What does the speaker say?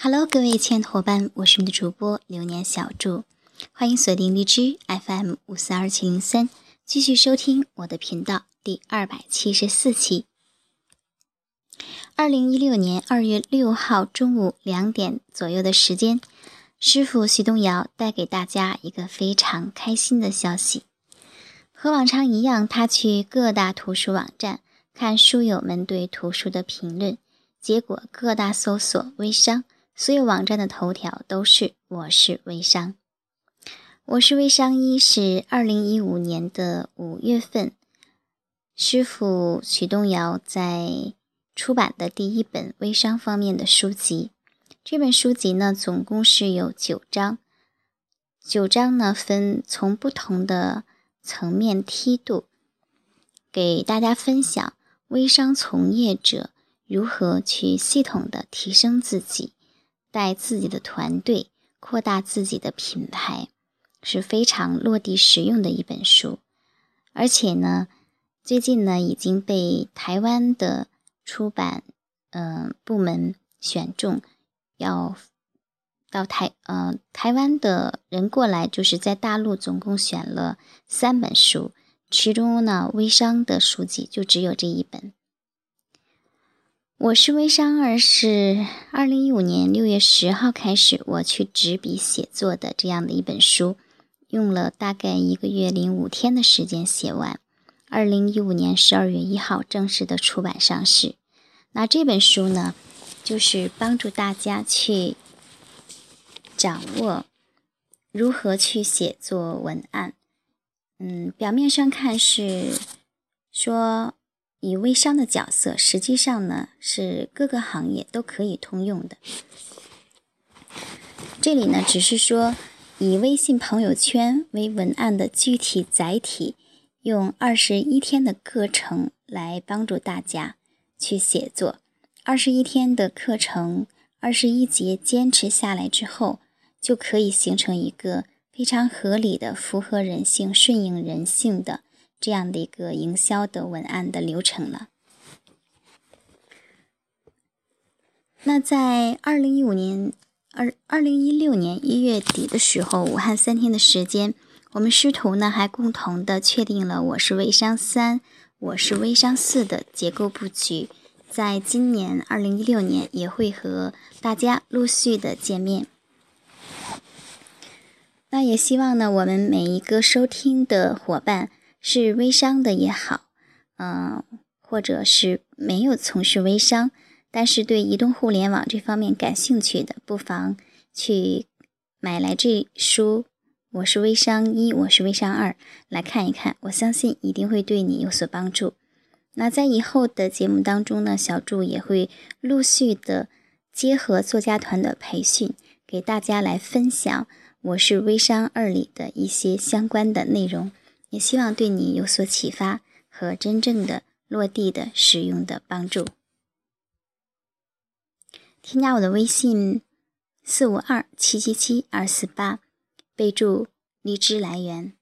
Hello，各位亲爱的伙伴，我是你的主播流年小祝，欢迎锁定荔枝 FM 五四二七零三，继续收听我的频道第二百七十四期。二零一六年二月六号中午两点左右的时间，师傅徐东尧带给大家一个非常开心的消息。和往常一样，他去各大图书网站看书友们对图书的评论，结果各大搜索微商。所有网站的头条都是“我是微商”。我是微商一是二零一五年的五月份，师傅许东尧在出版的第一本微商方面的书籍。这本书籍呢，总共是有九章，九章呢分从不同的层面梯度，给大家分享微商从业者如何去系统的提升自己。带自己的团队，扩大自己的品牌，是非常落地实用的一本书。而且呢，最近呢已经被台湾的出版嗯部门选中，要到台呃台湾的人过来，就是在大陆总共选了三本书，其中呢微商的书籍就只有这一本。我是微商二，是二零一五年六月十号开始我去执笔写作的这样的一本书，用了大概一个月零五天的时间写完。二零一五年十二月一号正式的出版上市。那这本书呢，就是帮助大家去掌握如何去写作文案。嗯，表面上看是说。以微商的角色，实际上呢是各个行业都可以通用的。这里呢只是说以微信朋友圈为文案的具体载体，用二十一天的课程来帮助大家去写作。二十一天的课程，二十一节坚持下来之后，就可以形成一个非常合理的、符合人性、顺应人性的。这样的一个营销的文案的流程了。那在二零一五年二二零一六年一月底的时候，武汉三天的时间，我们师徒呢还共同的确定了我是微商三，我是微商四的结构布局。在今年二零一六年也会和大家陆续的见面。那也希望呢，我们每一个收听的伙伴。是微商的也好，嗯，或者是没有从事微商，但是对移动互联网这方面感兴趣的，不妨去买来这书。我是微商一，我是微商二，来看一看，我相信一定会对你有所帮助。那在以后的节目当中呢，小祝也会陆续的结合作家团的培训，给大家来分享我是微商二里的一些相关的内容。也希望对你有所启发和真正的落地的使用的帮助。添加我的微信四五二七七七二四八，备注荔枝来源。